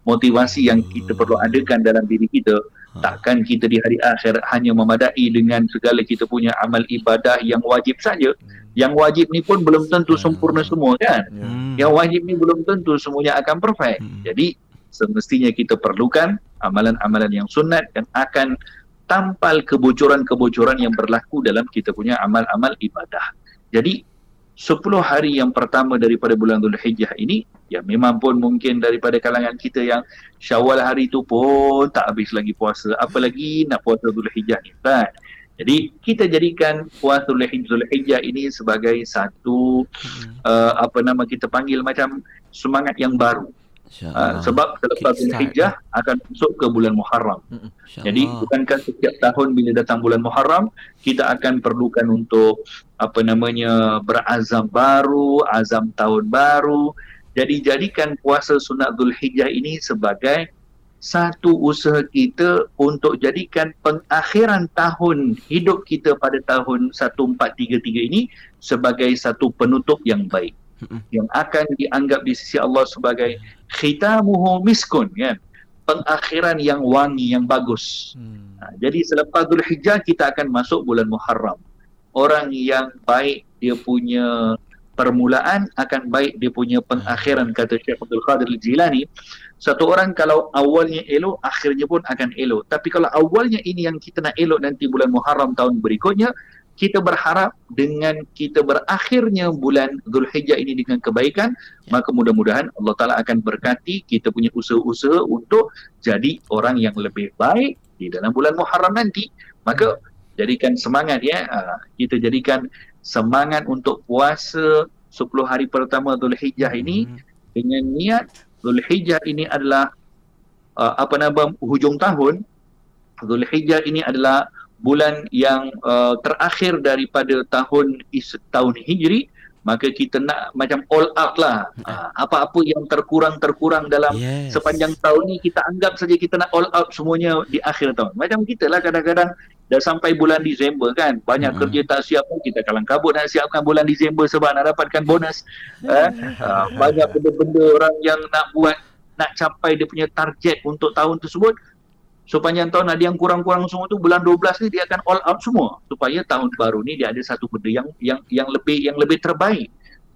motivasi yang kita perlu adakan dalam diri kita. Takkan kita di hari akhir hanya memadai dengan segala kita punya amal ibadah yang wajib saja. Yang wajib ni pun belum tentu sempurna semua kan. Ya. Hmm. Yang wajib ni belum tentu semuanya akan perfect. Hmm. Jadi semestinya kita perlukan amalan-amalan yang sunat yang akan tampal kebocoran-kebocoran yang berlaku dalam kita punya amal-amal ibadah. Jadi 10 hari yang pertama daripada bulan Dhul Hijjah ini ya memang pun mungkin daripada kalangan kita yang Syawal hari itu pun tak habis lagi puasa apalagi nak puasa Dhul Hijjah ni kan. Jadi kita jadikan puasa Dhul Hij- Dhul Hijjah ini sebagai satu uh, apa nama kita panggil macam semangat yang baru. Uh, InsyaAllah. sebab selepas Kickstart. Hijjah akan masuk ke bulan Muharram. Jadi bukankah setiap tahun bila datang bulan Muharram kita akan perlukan untuk apa namanya berazam baru, azam tahun baru. Jadi jadikan puasa sunat Dhul Hijjah ini sebagai satu usaha kita untuk jadikan pengakhiran tahun hidup kita pada tahun 1433 ini sebagai satu penutup yang baik Yang akan dianggap di sisi Allah sebagai khitamuhu miskun kan pengakhiran yang wangi yang bagus Hmm. Ha, jadi selepas Dhul Hijjah kita akan masuk bulan Muharram. Orang yang baik dia punya permulaan akan baik dia punya pengakhiran kata Syekh Abdul Qadir Al-Jilani. Satu orang kalau awalnya elok akhirnya pun akan elok. Tapi kalau awalnya ini yang kita nak elok nanti bulan Muharram tahun berikutnya kita berharap dengan kita berakhirnya bulan Dhul Hijjah ini dengan kebaikan maka mudah-mudahan Allah Taala akan berkati kita punya usaha-usaha untuk jadi orang yang lebih baik di dalam bulan Muharram nanti. Maka jadikan semangat ya. Ah, kita jadikan semangat untuk puasa 10 hari pertama Dhul Hijjah ini Hmm. dengan niat Dhul Hijjah ini adalah uh, apa nama hujung tahun. Dhul Hijjah ini adalah bulan yang uh, terakhir daripada tahun is, tahun Hijri maka kita nak macam all out lah uh, apa-apa yang terkurang-terkurang dalam Yes. sepanjang tahun ni kita anggap saja kita nak all out semuanya di akhir tahun. Macam kita lah kadang-kadang dah sampai bulan Disember kan. Banyak Mm-mm. kerja tak siap pun kita kalang kabut nak siapkan bulan Disember sebab nak dapatkan bonus. eh, uh, banyak benda-benda orang yang nak buat nak capai dia punya target untuk tahun tersebut. Sepanjang tahun ada yang kurang-kurang semua tu bulan 12 ni dia akan all out semua supaya tahun baru ni dia ada satu benda yang yang yang lebih yang lebih terbaik.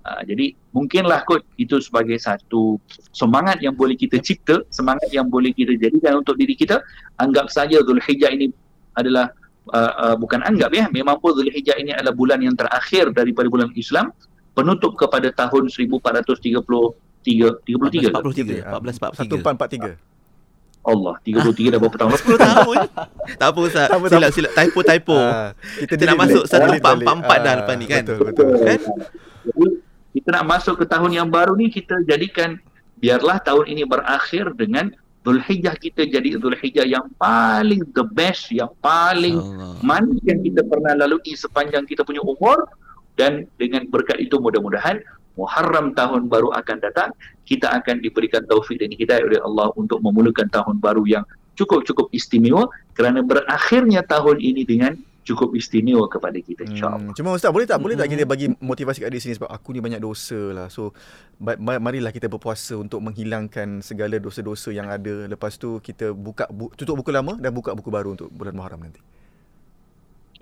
Uh, jadi mungkinlah kot itu sebagai satu semangat yang boleh kita cipta, semangat yang boleh kita jadikan untuk diri kita. Anggap saja Dhul Hijjah ini adalah uh, uh, bukan anggap ya, memang pun Dhul Hijjah ini adalah bulan yang terakhir daripada bulan Islam, penutup kepada tahun 1433 33 1443. 1443. 1443. Allah 33 dah berapa tahun 10 tahun. tak apa Ustaz. Tak Silap silap typo typo. Ah, Kita delete nak masuk balik. satu Delete empat balik. empat empat dah Ah, lepas ni kan? Betul, betul. Kan? Jadi kita nak masuk ke tahun yang baru ni kita jadikan biarlah tahun ini berakhir dengan Dhul Hijjah kita jadi Dhul Hijjah yang paling the best, yang paling Allah. manis yang kita pernah lalui sepanjang kita punya umur dan dengan berkat itu mudah-mudahan Muharram tahun baru akan datang kita akan diberikan taufik dan hidayah oleh Allah untuk memulakan tahun baru yang cukup-cukup istimewa kerana berakhirnya tahun ini dengan cukup istimewa kepada kita insyaAllah. Hmm, cuma Ustaz boleh tak boleh tak Hmm. kita bagi motivasi kat diri sini sebab aku ni banyak dosa lah. So ba- marilah kita berpuasa untuk menghilangkan segala dosa-dosa yang ada. Lepas tu kita buka bu- tutup buku lama dan buka buku baru untuk bulan Muharram nanti.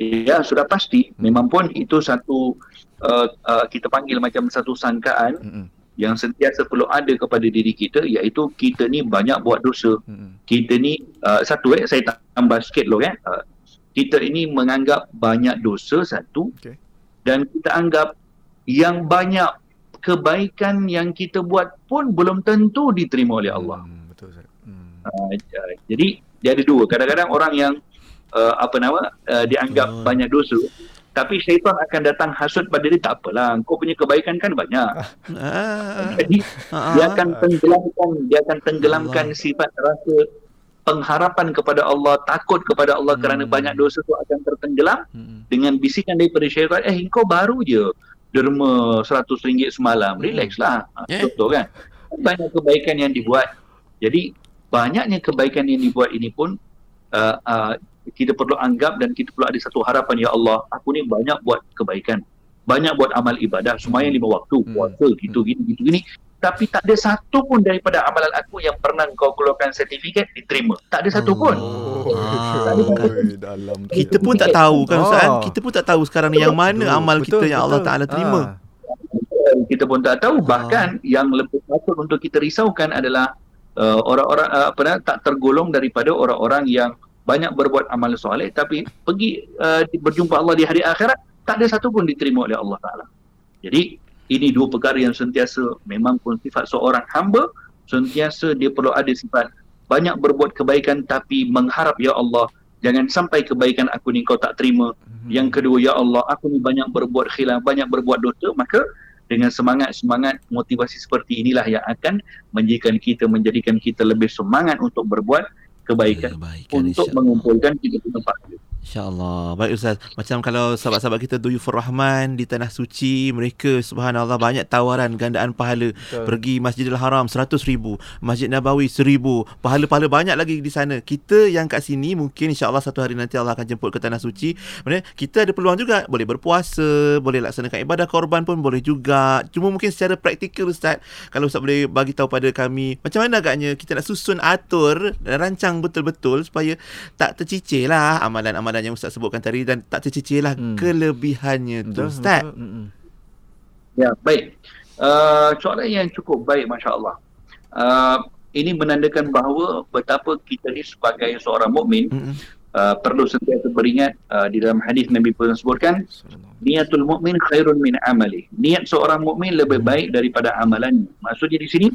Ya, sudah pasti. Memang pun itu satu uh, uh, kita panggil macam satu sangkaan Hmm. Yang sentiasa perlu ada kepada diri kita iaitu kita ni banyak buat dosa. Hmm. Kita ni uh, satu eh saya tambah sikit loh eh. Uh, kita ini menganggap banyak dosa satu Okey. dan kita anggap yang banyak kebaikan yang kita buat pun belum tentu diterima oleh Allah. Hmm, betul Ustaz. Hmm. Uh, uh, jadi dia ada dua. Kadang-kadang orang yang uh, apa nama uh, dianggap Betul. banyak dosa tapi syaitan akan datang hasut pada dia tak apalah kau punya kebaikan kan banyak Ah. jadi Ah. dia akan tenggelamkan dia akan tenggelamkan Allah. sifat rasa pengharapan kepada Allah, takut kepada Allah Hmm. kerana banyak dosa tu akan tertenggelam Hmm. dengan bisikan daripada syaitan, eh kau baru je derma RM100 semalam. Hmm. Relax lah. Ha, Yeah. Betul kan? Banyak kebaikan yang dibuat. Jadi banyaknya kebaikan yang dibuat ini pun uh, uh, kita perlu anggap dan kita perlu ada satu harapan ya Allah, aku ni banyak buat kebaikan. Banyak buat amal ibadah, sembahyang lima waktu, Hmm. puasa, gitu gini gitu gini. Tapi tak ada satu pun daripada amalan aku yang pernah kau keluarkan sertifikat diterima. Tak ada satu pun. Ah, dalam tu. Kita pun tak tahu kan Ustaz. Ah. Kita pun tak tahu sekarang ni yang mana Betul, amal kita betul, yang Allah. Taala terima. Ah. kita pun tak tahu bahkan yang lebih patut untuk kita risaukan adalah uh, orang-orang uh, apa tak tergolong daripada orang-orang yang banyak berbuat amal soleh tapi pergi uh, berjumpa Allah di hari akhirat tak ada satu pun diterima oleh Allah Taala. Jadi ini dua perkara yang sentiasa memang pun sifat seorang hamba sentiasa dia perlu ada sifat banyak berbuat kebaikan tapi mengharap ya Allah jangan sampai kebaikan aku ni kau tak terima Hmm. yang kedua, ya Allah, aku ni banyak berbuat khilaf, banyak berbuat dosa, maka dengan semangat-semangat motivasi seperti inilah yang akan menjadikan kita menjadikan kita lebih semangat untuk berbuat kebaikan Kebaikan untuk mengumpulkan kita punya pahala. InsyaAllah. Baik Ustaz. Macam kalau sahabat-sahabat kita Duyufur Rahman di Tanah Suci, mereka subhanallah banyak tawaran gandaan pahala. Betul. Pergi Masjidil Haram 100 ribu. Masjid Nabawi 1000. Pahala-pahala banyak lagi di sana. Kita yang kat sini mungkin insyaAllah satu hari nanti Allah akan jemput ke Tanah Suci. Maksudnya kita ada peluang juga. Boleh berpuasa, boleh laksanakan ibadah korban pun boleh juga. Cuma mungkin secara praktikal Ustaz, kalau Ustaz boleh bagi tahu pada kami, macam mana agaknya kita nak susun atur dan rancang betul-betul supaya tak tercicir lah amalan-amalan yang Ustaz sebutkan tadi dan tak tercicir lah Hmm. kelebihannya tu Betul, Ustaz. betul. Ya, baik. Uh, soalan yang cukup baik, Masya Allah. Uh, ini menandakan bahawa betapa kita ni sebagai seorang mukmin uh, perlu sentiasa beringat uh, di dalam hadis Nabi pernah sebutkan niatul mukmin khairun min amali. Niat seorang mukmin lebih baik daripada amalannya. Maksudnya di sini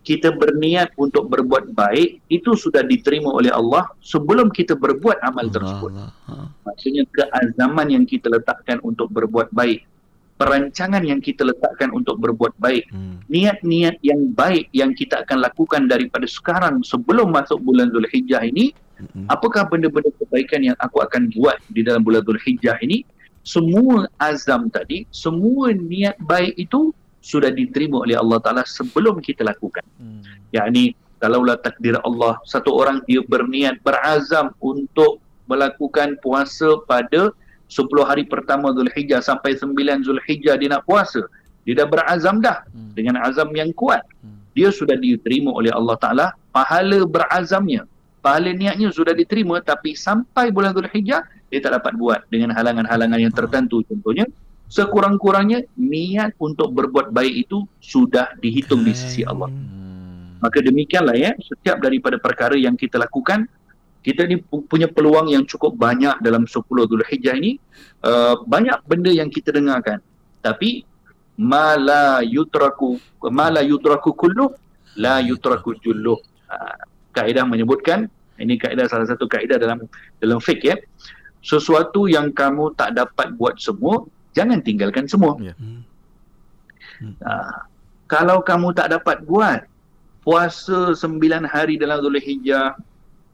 kita berniat untuk berbuat baik itu sudah diterima oleh Allah sebelum kita berbuat amal tersebut. Allah. Ha. Maksudnya keazaman yang kita letakkan untuk berbuat baik, perancangan yang kita letakkan untuk berbuat baik, Hmm. niat-niat yang baik yang kita akan lakukan daripada sekarang sebelum masuk bulan Zulhijjah ini Mm-mm. apakah benda-benda kebaikan yang aku akan buat di dalam bulan Zulhijjah ini semua azam tadi semua niat baik itu sudah diterima oleh Allah Taala sebelum kita lakukan Hmm. yakni kalaulah takdir Allah satu orang dia berniat berazam untuk melakukan puasa pada 10 hari pertama Zulhijjah sampai 9 Zulhijjah dia nak puasa dia dah berazam dah Hmm. dengan azam yang kuat Hmm. dia sudah diterima oleh Allah Taala pahala berazamnya pahala niatnya sudah diterima tapi sampai bulan Zulhijjah dia tak dapat buat dengan halangan-halangan yang tertentu contohnya sekurang-kurangnya niat untuk berbuat baik itu sudah dihitung di sisi Allah. Hmm. maka demikianlah ya setiap daripada perkara yang kita lakukan kita ni pu- punya peluang yang cukup banyak dalam 10 Zulhijjah ini uh, banyak benda yang kita dengarkan. Tapi mala yutraku mala yutraku kullu la yutraku jullu uh, kaedah menyebutkan ini kaedah salah satu kaedah dalam dalam fiqh ya. Sesuatu yang kamu tak dapat buat semua jangan tinggalkan semua. Hmm. Ah, kalau kamu tak dapat buat puasa sembilan hari dalam Zulhijjah,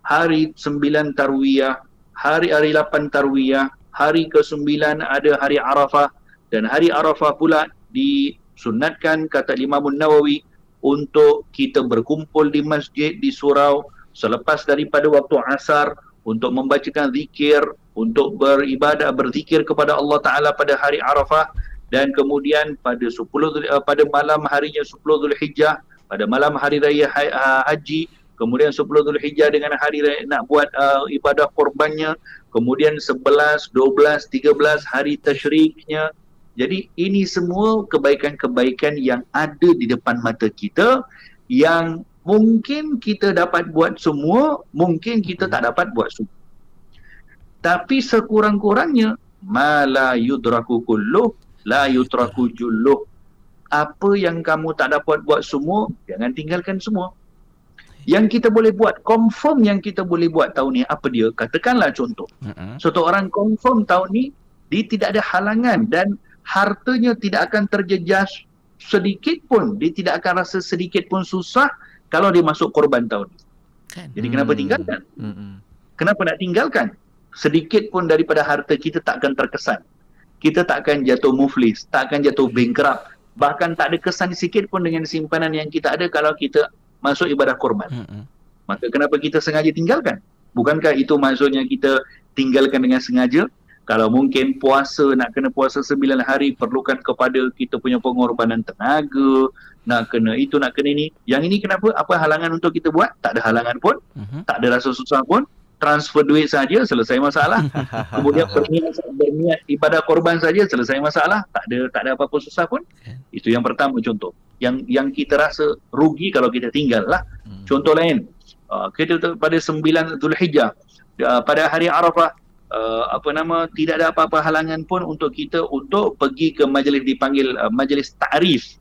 hari sembilan tarwiyah, hari-hari lapan tarwiyah, hari ke-9 ada hari Arafah dan hari Arafah pula disunatkan kata Imam Nawawi untuk kita berkumpul di masjid di surau selepas daripada waktu asar untuk membacakan zikir, untuk beribadah berzikir kepada Allah Taala pada hari Arafah dan kemudian pada 10 Dhul- uh, pada malam harinya 10 Zulhijjah pada malam hari raya ha- uh, haji kemudian 10 Zulhijjah dengan hari raya nak buat uh, ibadah korbannya kemudian 11 12 13 hari tasyriknya. Jadi ini semua kebaikan-kebaikan yang ada di depan mata kita yang mungkin kita dapat buat semua mungkin kita tak dapat buat semua tapi sekurang-kurangnya mala yudraku kulluh la yutraku julluh apa yang kamu tak dapat buat semua jangan tinggalkan semua yang kita boleh buat confirm yang kita boleh buat tahun ni apa dia katakanlah contoh Mm-mm. satu orang confirm tahun ni dia tidak ada halangan dan hartanya tidak akan terjejas sedikit pun dia tidak akan rasa sedikit pun susah kalau dia masuk korban tahun ni Kan? Jadi kenapa Hmm. tinggalkan? Mm-mm. Kenapa nak tinggalkan? Sedikit pun daripada harta kita tak akan terkesan. Kita tak akan jatuh muflis, tak akan jatuh bankrupt. Bahkan tak ada kesan sikit pun dengan simpanan yang kita ada kalau kita masuk ibadah korban. Maka kenapa kita sengaja tinggalkan? Bukankah itu maksudnya kita tinggalkan dengan sengaja? Kalau mungkin puasa, nak kena puasa 9 hari, perlukan kepada kita punya pengorbanan tenaga, nak kena itu, nak kena ini. Yang ini kenapa? Apa halangan untuk kita buat? Tak ada halangan pun, Mhm. tak ada rasa susah pun. Transfer duit saja, selesai masalah. Kemudian berniat, berniat ibadah korban saja, selesai masalah. Tak ada tak ada apa-apa susah pun. Kan. Itu yang pertama contoh. Yang yang kita rasa rugi kalau kita tinggal lah. Hmm. Contoh lain, uh, kita pada 9 Zulhijjah, uh, pada hari Arafah, uh, apa nama, tidak ada apa-apa halangan pun untuk kita untuk pergi ke majlis dipanggil uh, majlis ta'rif.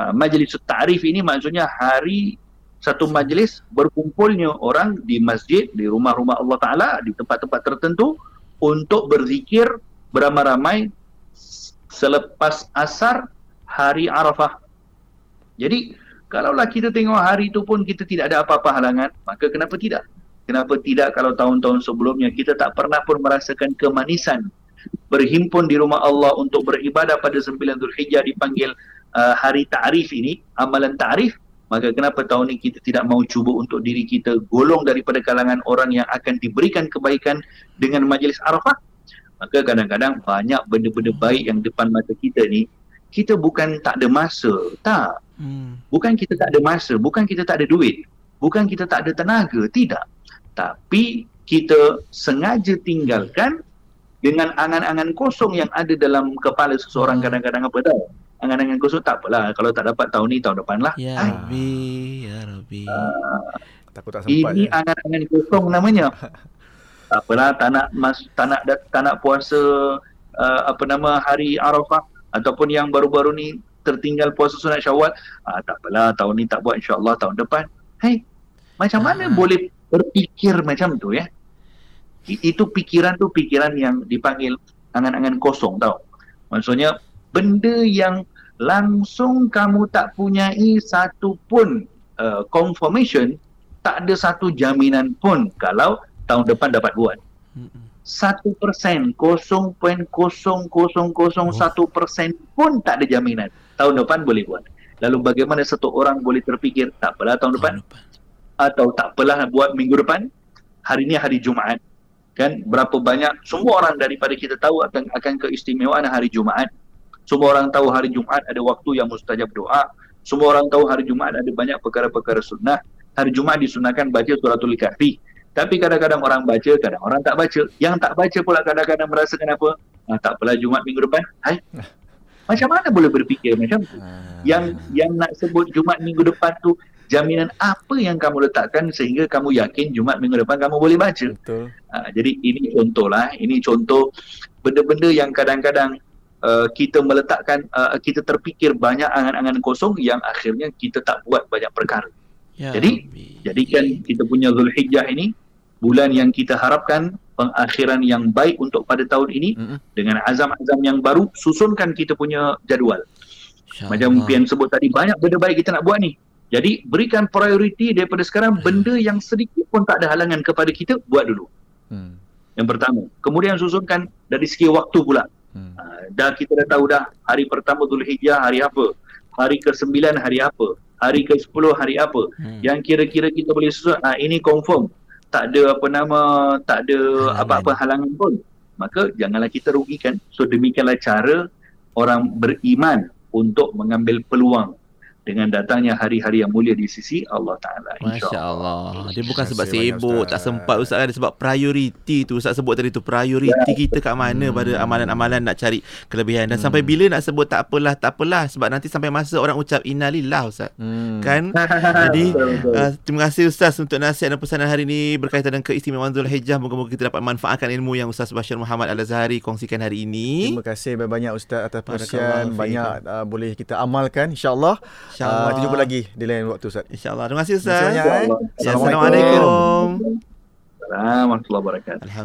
Uh, majlis ta'rif ini maksudnya hari satu majlis berkumpulnya orang di masjid, di rumah-rumah Allah Ta'ala, di tempat-tempat tertentu untuk berzikir beramai-ramai selepas asar hari Arafah. Jadi, kalaulah kita tengok hari itu pun kita tidak ada apa-apa halangan, maka kenapa tidak? Kenapa tidak kalau tahun-tahun sebelumnya kita tak pernah pun merasakan kemanisan berhimpun di rumah Allah untuk beribadah pada 9 Zulhijjah dipanggil uh, hari ta'rif ini, amalan ta'rif, maka kenapa tahun ini kita tidak mau cuba untuk diri kita golong daripada kalangan orang yang akan diberikan kebaikan dengan majlis Arafah? Maka kadang-kadang banyak benda-benda baik yang depan mata kita ni, kita bukan tak ada masa. Tak. Hmm. Bukan kita tak ada masa, bukan kita tak ada duit, bukan kita tak ada tenaga, tidak. Tapi kita sengaja tinggalkan dengan angan-angan kosong yang ada dalam kepala seseorang Hmm. kadang-kadang apa tahu. Angan-angan kosong tak apalah, kalau tak dapat tahun ni tahun depan lah. Ya Hai, Rabbi, ya Rabbi. Takut tak sempat ini je. angan-angan kosong namanya. tak apalah, tak nak mas, tak nak dat- tak nak puasa uh, apa nama hari Arafah ataupun yang baru-baru ni tertinggal puasa sunat Syawal, ah, tak apalah tahun ni tak buat insya-Allah tahun depan. Hei, macam mana Ah. boleh berfikir macam tu ya? I- Itu pikiran tu pikiran yang dipanggil angan-angan kosong tau. Maksudnya benda yang langsung kamu tak punyai satu pun uh, confirmation, tak ada satu jaminan pun kalau tahun depan dapat buat. Satu persen, kosong poin kosong kosong kosong satu persen pun tak ada jaminan. Tahun depan boleh buat. Lalu bagaimana satu orang boleh terfikir, tak apalah tahun depan, Tahun depan. atau tak apalah buat minggu depan, hari ni hari Jumaat. Kan berapa banyak semua orang daripada kita tahu akan akan keistimewaan hari Jumaat. Semua orang tahu hari Jumaat ada waktu yang mustajab doa. Semua orang tahu hari Jumaat ada banyak perkara-perkara sunnah. Hari Jumaat disunahkan baca suratul kahfi. Tapi kadang-kadang orang baca, kadang orang tak baca. Yang tak baca pula kadang-kadang merasakan apa? Ah, tak apalah Jumaat minggu depan. Hai. Macam mana boleh berfikir macam tu? Ah. yang yang nak sebut Jumaat minggu depan tu jaminan apa yang kamu letakkan sehingga kamu yakin Jumaat minggu depan kamu boleh baca. Betul. Ha, jadi ini contohlah, ini contoh benda-benda yang kadang-kadang uh, kita meletakkan uh, kita terfikir banyak angan-angan kosong yang akhirnya kita tak buat banyak perkara. Ya Jadi, Rabbi. Jadikan kita punya Zulhijjah ini bulan yang kita harapkan pengakhiran yang baik untuk pada tahun ini Mm-mm. dengan azam-azam yang baru susunkan kita punya jadual. Insya Macam. Pian sebut tadi, banyak benda baik kita nak buat ni. Jadi, berikan prioriti daripada sekarang benda yang sedikit pun tak ada halangan kepada kita, buat dulu. Hmm. Yang pertama. Kemudian susunkan dari segi waktu pula. Hmm. Dah kita dah tahu dah, hari pertama Zulhijjah hari apa. Hari ke-9 hari apa. Hari ke-10 hari apa. Hmm. Yang kira-kira kita boleh susun, ha, ini confirm. Tak ada apa nama, tak ada Halangan. apa-apa halangan pun. Maka janganlah kita rugikan. So demikianlah cara orang beriman untuk mengambil peluang dengan datangnya hari-hari yang mulia di sisi Allah Ta'ala. Masya Allah. Dia bukan sebab sibuk, tak sempat Ustaz kan. Dia sebab prioriti tu. Ustaz sebut tadi tu. Prioriti kita kat mana Hmm. pada amalan-amalan nak cari kelebihan. Dan sampai Hmm. bila nak sebut tak apalah, tak apalah. Sebab nanti sampai masa orang ucap innalillah Ustaz. Hmm. Kan? Jadi, Betul, betul. Uh, terima kasih Ustaz untuk nasihat dan pesanan hari ini berkaitan dengan keistimewaan Zulhijjah. Moga-moga kita dapat manfaatkan ilmu yang Ustaz Bashir Muhammad Al-Azhari kongsikan hari ini. Terima kasih banyak-banyak Ustaz atas perkongsian. fiikum. Banyak uh, boleh kita amalkan insya-Allah. InsyaAllah. Uh, kita jumpa lagi di lain waktu Ustaz. InsyaAllah. Terima kasih Terima kasih Ustaz. banyak. Assalamualaikum. Assalamualaikum warahmatullahi wabarakatuh. Alhamdulillah.